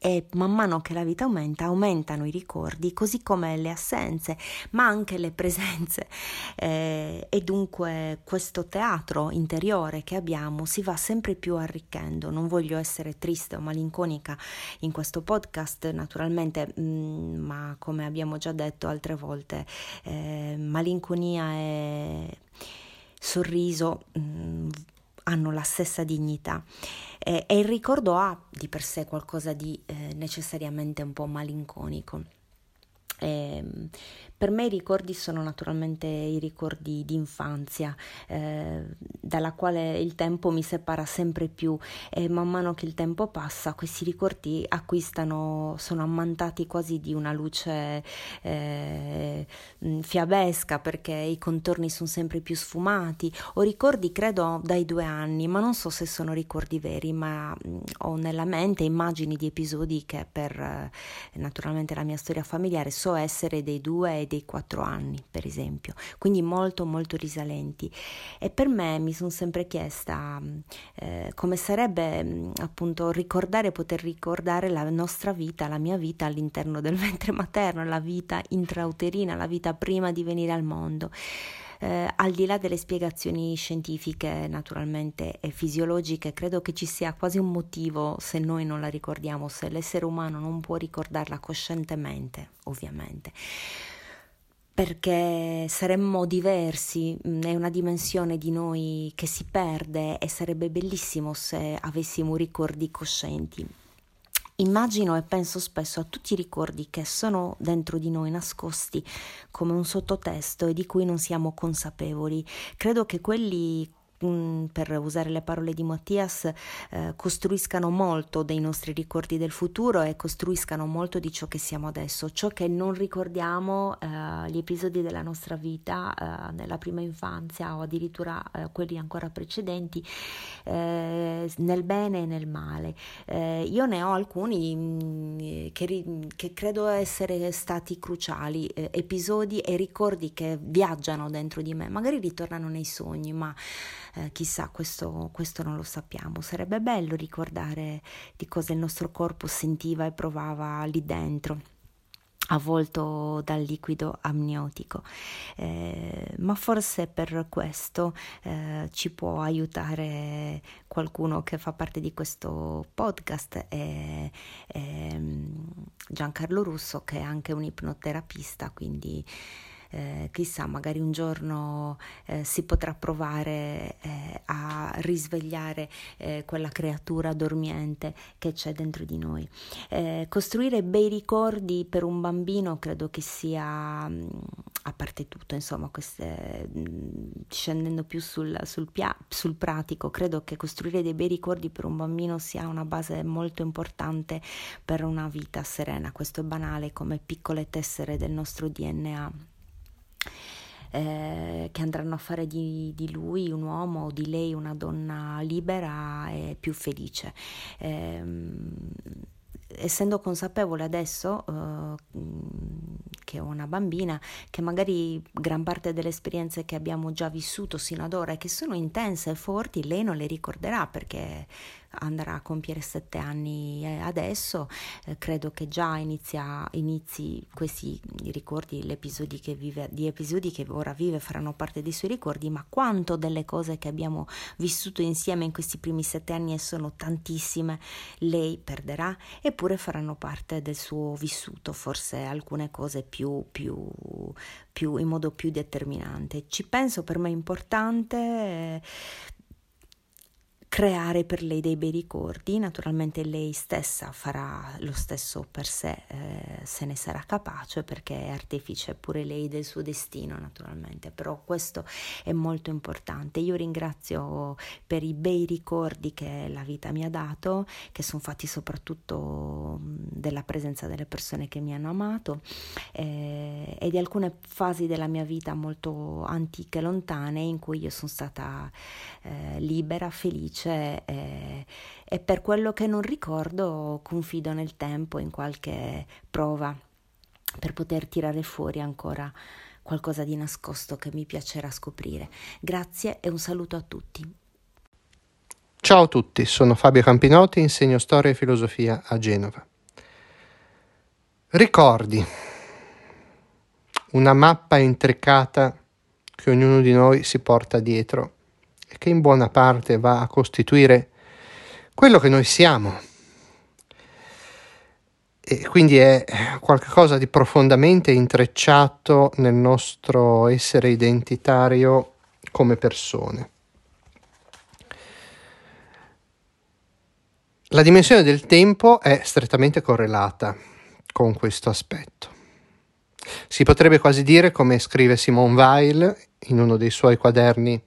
e man mano che la vita aumenta, aumentano i ricordi, così come le assenze, ma anche le presenze. Eh, e dunque questo teatro interiore che abbiamo si va sempre più arricchendo. Non voglio essere triste o malinconica in questo podcast, naturalmente, mh, mm, ma come abbiamo già detto altre volte, eh, malinconia e sorriso mh, mm, hanno la stessa dignità eh, e il ricordo ha di per sé qualcosa di eh, necessariamente un po' malinconico. Eh, per me i ricordi sono naturalmente i ricordi di infanzia, eh, dalla quale il tempo mi separa sempre più e man mano che il tempo passa questi ricordi acquistano, sono ammantati quasi di una luce eh, fiabesca perché i contorni sono sempre più sfumati. Ho ricordi credo dai due anni, ma non so se sono ricordi veri, ma mh, ho nella mente immagini di episodi che per eh, naturalmente la mia storia familiare so essere dei due e dei quattro anni, per esempio, quindi molto molto risalenti. E per me mi sono sempre chiesta eh, come sarebbe appunto ricordare, poter ricordare la nostra vita, la mia vita all'interno del ventre materno, la vita intrauterina, la vita prima di venire al mondo. Eh, al di là delle spiegazioni scientifiche naturalmente e fisiologiche, credo che ci sia quasi un motivo se noi non la ricordiamo, se l'essere umano non può ricordarla coscientemente, ovviamente perché saremmo diversi, mm, è una dimensione di noi che si perde e sarebbe bellissimo se avessimo ricordi coscienti. Immagino e penso spesso a tutti i ricordi che sono dentro di noi nascosti come un sottotesto e di cui non siamo consapevoli. Credo che quelli per usare le parole di Mattias, eh, costruiscano molto dei nostri ricordi del futuro e costruiscano molto di ciò che siamo adesso, ciò che non ricordiamo, eh, gli episodi della nostra vita eh, nella prima infanzia o addirittura eh, quelli ancora precedenti, eh, nel bene e nel male. Eh, io ne ho alcuni mm, che, che, credo essere stati cruciali, episodi e ricordi che viaggiano dentro di me, magari ritornano nei sogni, ma eh, chissà, questo, questo non lo sappiamo. Sarebbe bello ricordare di cosa il nostro corpo sentiva e provava lì dentro avvolto dal liquido amniotico, eh, ma forse per questo eh, ci può aiutare qualcuno che fa parte di questo podcast, è, è Giancarlo Russo che è anche un ipnoterapista, quindi eh, chissà, magari un giorno eh, si potrà provare eh, a risvegliare eh, quella creatura dormiente che c'è dentro di noi. Eh, costruire bei ricordi per un bambino credo che sia, mm, a parte tutto, insomma, queste, mm, scendendo più sul, sul, pia- sul pratico, credo che costruire dei bei ricordi per un bambino sia una base molto importante per una vita serena. Questo è banale come piccole tessere del nostro DNA eh, che andranno a fare di, di, lui un uomo o di lei una donna libera e più felice. Eh, essendo consapevole adesso uh, che ho una bambina, che magari gran parte delle esperienze che abbiamo già vissuto sino ad ora e che sono intense e forti, lei non le ricorderà perché andrà a compiere sette anni eh, adesso, eh, credo che già inizia, inizi questi ricordi, episodi che vive, gli episodi che ora vive faranno parte dei suoi ricordi, ma quanto delle cose che abbiamo vissuto insieme in questi primi sette anni e sono tantissime, lei perderà, eppure faranno parte del suo vissuto, forse alcune cose più, più, più in modo più determinante. Ci penso, per me è importante. Eh, creare per lei dei bei ricordi, naturalmente lei stessa farà lo stesso per sé eh, se ne sarà capace perché è artefice pure lei del suo destino naturalmente, però questo è molto importante. Io ringrazio per i bei ricordi che la vita mi ha dato, che sono fatti soprattutto della presenza delle persone che mi hanno amato eh, e di alcune fasi della mia vita molto antiche, lontane, in cui io sono stata eh, libera, felice invece eh, e per quello che non ricordo confido nel tempo, in qualche prova per poter tirare fuori ancora qualcosa di nascosto che mi piacerà scoprire. Grazie e un saluto a tutti. Ciao a tutti, sono Fabio Campinotti, insegno storia e filosofia a Genova. Ricordi, una mappa intricata che ognuno di noi si porta dietro e che in buona parte va a costituire quello che noi siamo. E quindi è qualcosa di profondamente intrecciato nel nostro essere identitario come persone. La dimensione del tempo è strettamente correlata con questo aspetto. Si potrebbe quasi dire, come scrive Simone Weil in uno dei suoi quaderni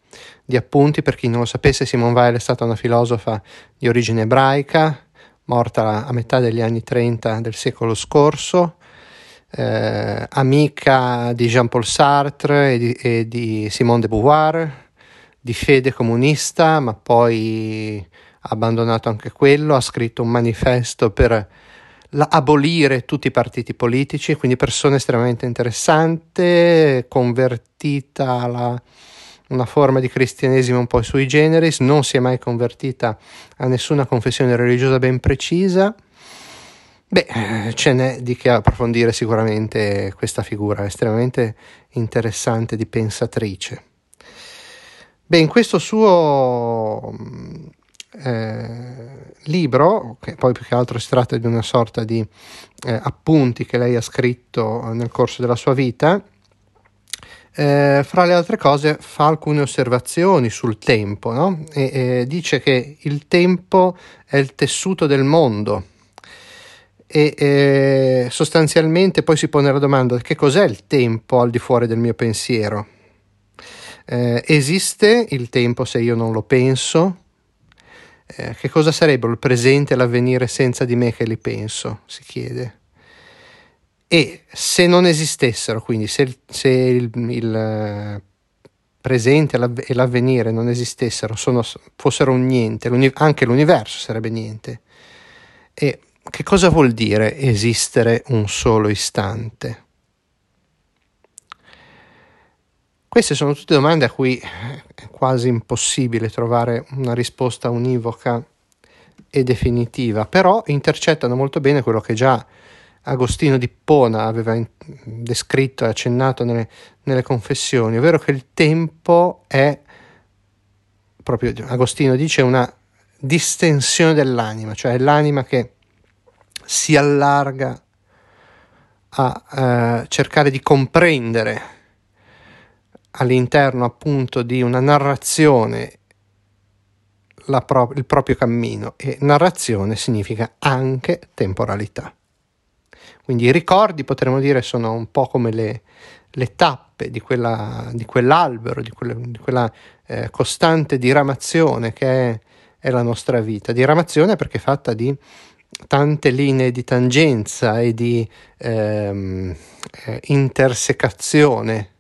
di appunti, per chi non lo sapesse, Simone Weil è stata una filosofa di origine ebraica, morta a metà degli anni 30 del secolo scorso, eh, amica di Jean-Paul Sartre e di, e di Simone de Beauvoir, di fede comunista, ma poi ha abbandonato anche quello, ha scritto un manifesto per la, abolire tutti i partiti politici, quindi persona estremamente interessante, convertita alla una forma di cristianesimo un po' sui generis, non si è mai convertita a nessuna confessione religiosa ben precisa. Beh, ce n'è di che approfondire sicuramente questa figura estremamente interessante di pensatrice. Beh, in questo suo eh, libro, che poi più che altro si tratta di una sorta di eh, appunti che lei ha scritto nel corso della sua vita, eh, fra le altre cose fa alcune osservazioni sul tempo, no? e, dice che il tempo è il tessuto del mondo e sostanzialmente poi si pone la domanda che cos'è il tempo al di fuori del mio pensiero? Eh, esiste il tempo se io non lo penso? Eh, che cosa sarebbero il presente e l'avvenire senza di me che li penso? Si chiede. E se non esistessero, quindi se, se il, il, eh, presente e l'avvenire non esistessero, sono, fossero un niente, anche l'universo sarebbe niente. E che cosa vuol dire esistere un solo istante? Queste sono tutte domande a cui è quasi impossibile trovare una risposta univoca e definitiva, però intercettano molto bene quello che già Agostino di Pona aveva descritto e accennato nelle, nelle confessioni, ovvero che il tempo è, proprio Agostino dice, una distensione dell'anima, cioè l'anima che si allarga a eh, cercare di comprendere all'interno appunto di una narrazione pro- il proprio cammino e narrazione significa anche temporalità. Quindi i ricordi potremmo dire sono un po' come le, le tappe di, quella, di quell'albero, di, quelle, di quella eh, costante diramazione che è, è, la nostra vita. Diramazione perché è fatta di tante linee di tangenza e di ehm, eh, intersecazione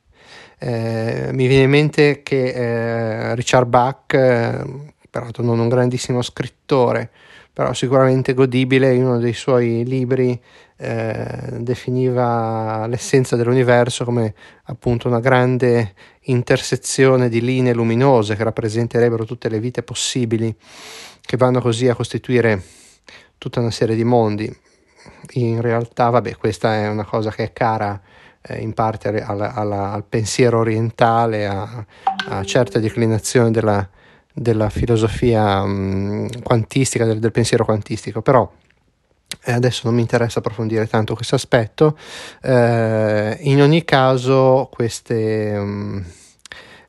eh, mi viene in mente che eh, Richard Bach, eh, peraltro non un grandissimo scrittore, però sicuramente godibile, in uno dei suoi libri eh, definiva l'essenza dell'universo come appunto una grande intersezione di linee luminose che rappresenterebbero tutte le vite possibili, che vanno così a costituire tutta una serie di mondi. In realtà, vabbè, questa è una cosa che è cara eh, in parte alla, alla, al pensiero orientale, a, a certe declinazioni della, della filosofia mh, mm, quantistica, del, del, pensiero quantistico, però eh, adesso non mi interessa approfondire tanto questo aspetto. Eh, in ogni caso, queste, mh, mm,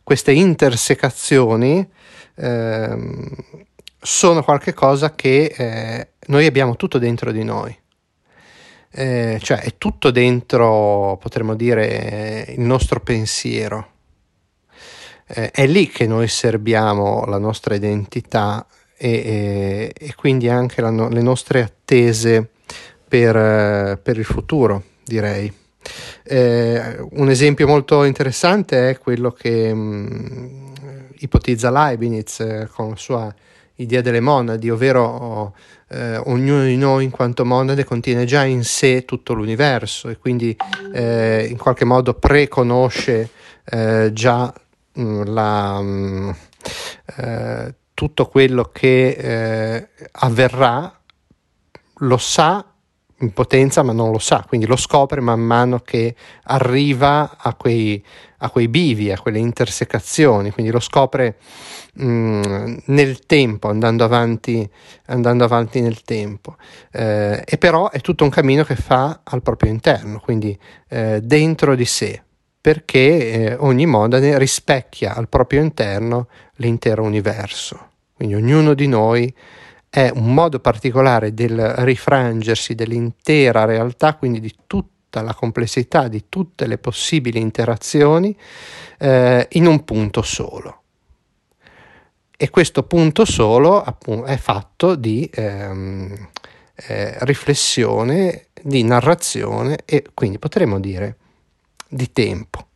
queste intersecazioni ehm, sono qualcosa che eh, noi abbiamo tutto dentro di noi eh, cioè è tutto dentro, potremmo dire, il nostro pensiero. Eh, è lì che noi serbiamo la nostra identità e, e, e quindi anche la, le nostre attese per, per il futuro, direi. Eh, un esempio molto interessante è quello che mh, ipotizza Leibniz eh, con la sua idea delle monadi, ovvero eh, ognuno di noi in quanto monade contiene già in sé tutto l'universo e quindi eh, in qualche modo preconosce eh, già mh, mm, la, mh, mm, eh, tutto quello che eh, avverrà, lo sa in potenza ma non lo sa, quindi lo scopre man mano che arriva a quei, a quei bivi, a quelle intersecazioni, quindi lo scopre mh, mm, nel tempo, andando avanti, andando avanti nel tempo. Eh, e però è tutto un cammino che fa al proprio interno, quindi eh, dentro di sé, perché eh, ogni modane rispecchia al proprio interno l'intero universo. Quindi ognuno di noi è un modo particolare del rifrangersi dell'intera realtà, quindi di tutta la complessità di tutte le possibili interazioni eh, in un punto solo. E questo punto solo appunto, è fatto di ehm, eh, riflessione, di narrazione e quindi potremmo dire di tempo.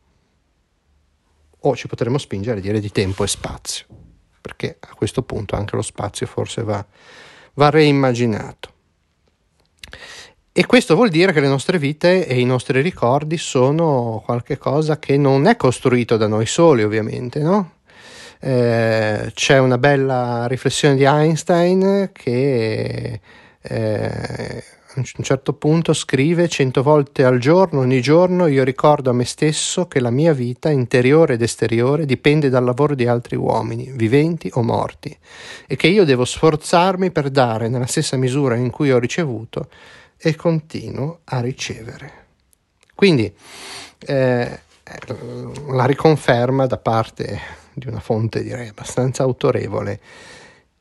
O ci potremmo spingere a dire di tempo e spazio perché a questo punto anche lo spazio forse va, va reimmaginato. E questo vuol dire che le nostre vite e i nostri ricordi sono qualcosa che non è costruito da noi soli, ovviamente, no? Eh, c'è una bella riflessione di Einstein che eh, a un certo punto scrive cento volte al giorno, ogni giorno io ricordo a me stesso che la mia vita interiore ed esteriore dipende dal lavoro di altri uomini, viventi o morti, e che io devo sforzarmi per dare nella stessa misura in cui ho ricevuto e continuo a ricevere. Quindi eh, la riconferma da parte di una fonte direi abbastanza autorevole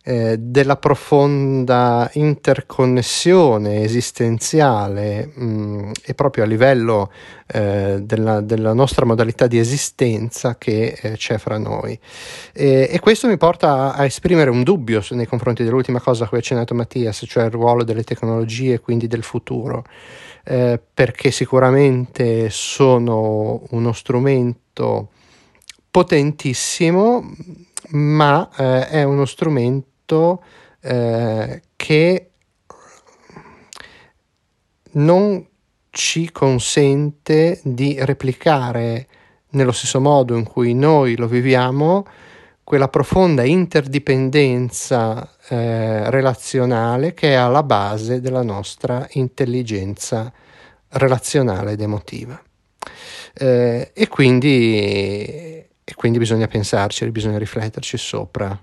eh, della profonda interconnessione esistenziale mh, mm, e proprio a livello eh, della, della, nostra modalità di esistenza che eh, c'è fra noi. E, e, questo mi porta a, a, esprimere un dubbio nei confronti dell'ultima cosa a cui ha accennato Mattias, cioè il ruolo delle tecnologie e quindi del futuro. Eh, perché sicuramente sono uno strumento potentissimo, ma eh, è uno strumento fatto eh, che non ci consente di replicare nello stesso modo in cui noi lo viviamo quella profonda interdipendenza eh, relazionale che è alla base della nostra intelligenza relazionale ed emotiva. Eh, e, quindi, e quindi bisogna pensarci, bisogna rifletterci sopra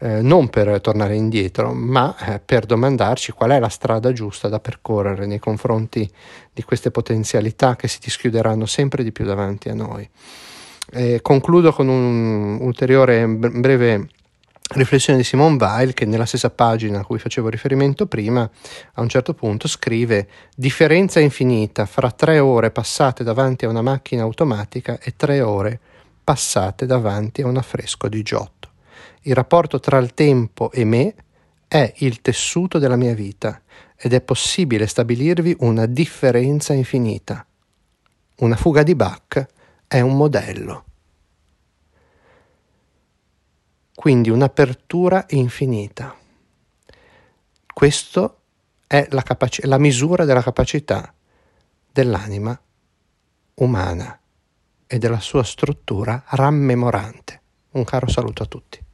eh, non per tornare indietro, ma eh, per domandarci qual è la strada giusta da percorrere nei confronti di queste potenzialità che si dischiuderanno sempre di più davanti a noi. Eh, concludo con un ulteriore breve riflessione di Simone Weil che nella stessa pagina a cui facevo riferimento prima a un certo punto scrive differenza infinita fra tre ore passate davanti a una macchina automatica e tre ore passate davanti a un affresco di Giotto. Il rapporto tra il tempo e me è il tessuto della mia vita ed è possibile stabilirvi una differenza infinita. Una fuga di Bach è un modello. Quindi un'apertura infinita. Questa è la, capaci- la misura della capacità dell'anima umana e della sua struttura rammemorante. Un caro saluto a tutti.